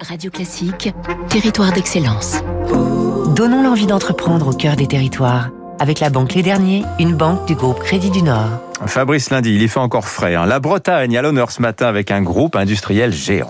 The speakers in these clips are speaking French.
Radio Classique, territoire d'excellence. Donnons l'envie d'entreprendre au cœur des territoires. Avec la Banque Les Derniers, une banque du groupe Crédit du Nord. Fabrice Lundi, il y fait encore frais. hein. La Bretagne à l'honneur ce matin avec un groupe industriel géant.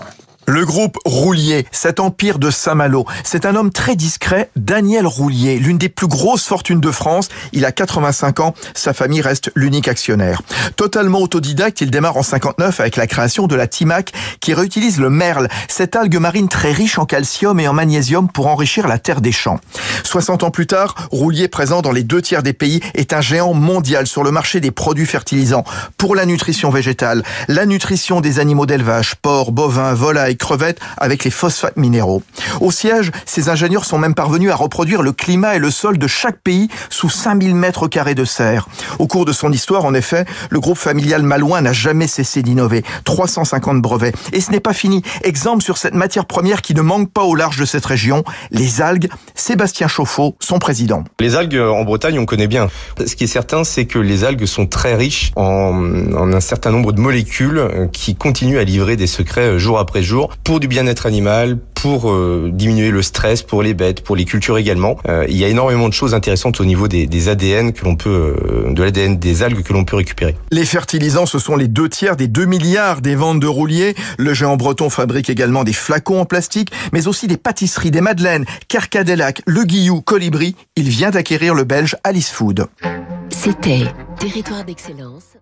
Le groupe Roulier, cet empire de Saint-Malo, c'est un homme très discret, Daniel Roulier, l'une des plus grosses fortunes de France. Il a 85 ans, sa famille reste l'unique actionnaire. Totalement autodidacte, il démarre en 59 avec la création de la Timac qui réutilise le merle, cette algue marine très riche en calcium et en magnésium pour enrichir la terre des champs. 60 ans plus tard, Roulier, présent dans les deux tiers des pays, est un géant mondial sur le marché des produits fertilisants pour la nutrition végétale, la nutrition des animaux d'élevage, porcs, bovins, volailles, crevettes avec les phosphates minéraux. Au siège, ces ingénieurs sont même parvenus à reproduire le climat et le sol de chaque pays sous 5000 mètres carrés de serre. Au cours de son histoire, en effet, le groupe familial malouin n'a jamais cessé d'innover. 350 brevets. Et ce n'est pas fini. Exemple sur cette matière première qui ne manque pas au large de cette région, les algues. Sébastien Chauffaut, son président. Les algues euh, en Bretagne, on connaît bien. Ce qui est certain, c'est que les algues sont très riches en, en un certain nombre de molécules euh, qui continuent à livrer des secrets euh, jour après jour pour du bien-être animal, pour euh, diminuer le stress pour les bêtes, pour les cultures également. Euh, il y a énormément de choses intéressantes au niveau des, des ADN que l'on peut, euh, de l'ADN des algues que l'on peut récupérer. Les fertilisants, ce sont les deux tiers des 2 milliards des ventes de rouliers. Le géant breton fabrique également des flacons en plastique, mais aussi des pâtisseries, des madeleines, Carcadélac, Le Guillou, Colibri. Il vient d'acquérir le belge Alice Food. C'était Territoire d'excellence.